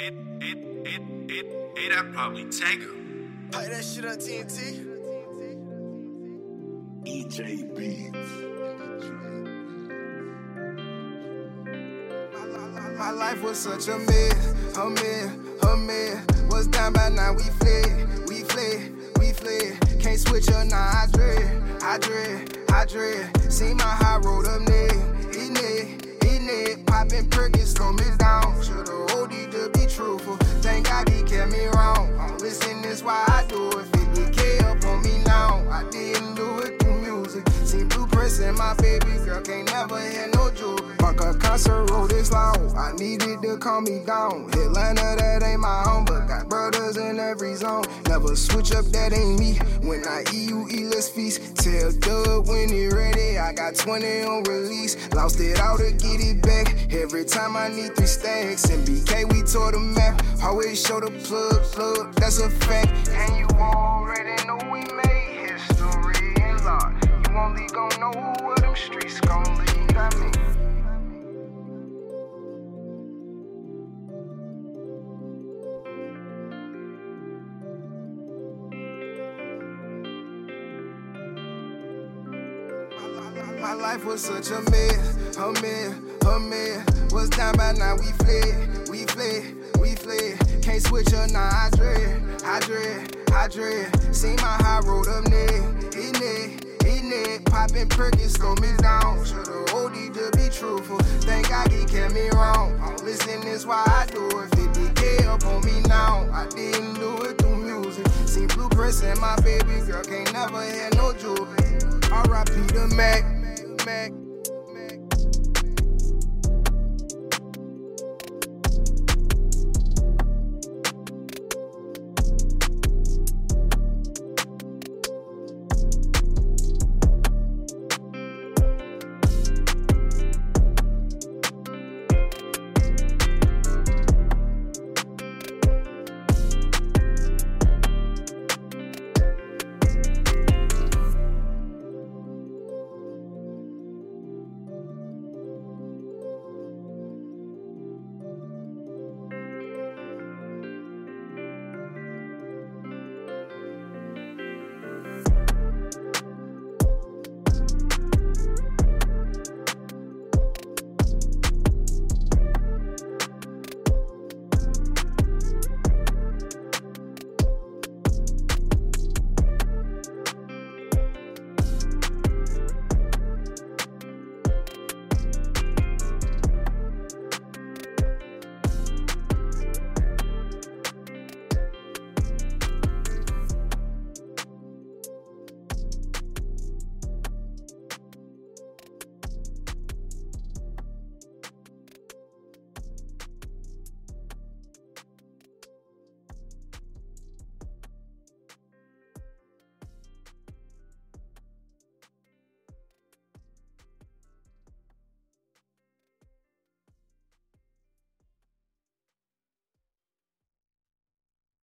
It, it, it, it, it, I probably take her. Play that shit on TNT. EJ Beats. My life was such a mess, a mess, a mess. Was down by now, we fled, we fled, we fled. Can't switch up now, I dread, I dread, I dread. See my high road up there, eating it, eating it. Popping perkins, slow me down. I do it. 50k up on me now. I didn't do it through music. See blueprints in my baby girl, can't never hear no jewelry. Fuck a concert road this long. I needed to calm me down. Atlanta, that ain't my home, but got brothers in every zone. Never switch up, that ain't me. When I eat, you eat, let's feast. Tell Dub when he ready. I got 20 on release. Lost it all to get it back. Every time I need three stacks. And BK, we. Always show the plug, plug, that's a fact. And you already know we made history and law. You only gon' know what them streets gon' lead. I mean. My life was such a mess, a mess, a mess. Was down by now, we fled, we fled, we fled. Can't switch up now, I dread, I dread, I dread. See my high road up eating it, eating it. Popping perkins, slow me down. Should've OD to be truthful. Thank God he kept me wrong. I listen, this why I do it. 50k up on me now. I didn't do it through music. See blueprints in my baby girl, can't never hear no jewelry. R.I.P. the Mac.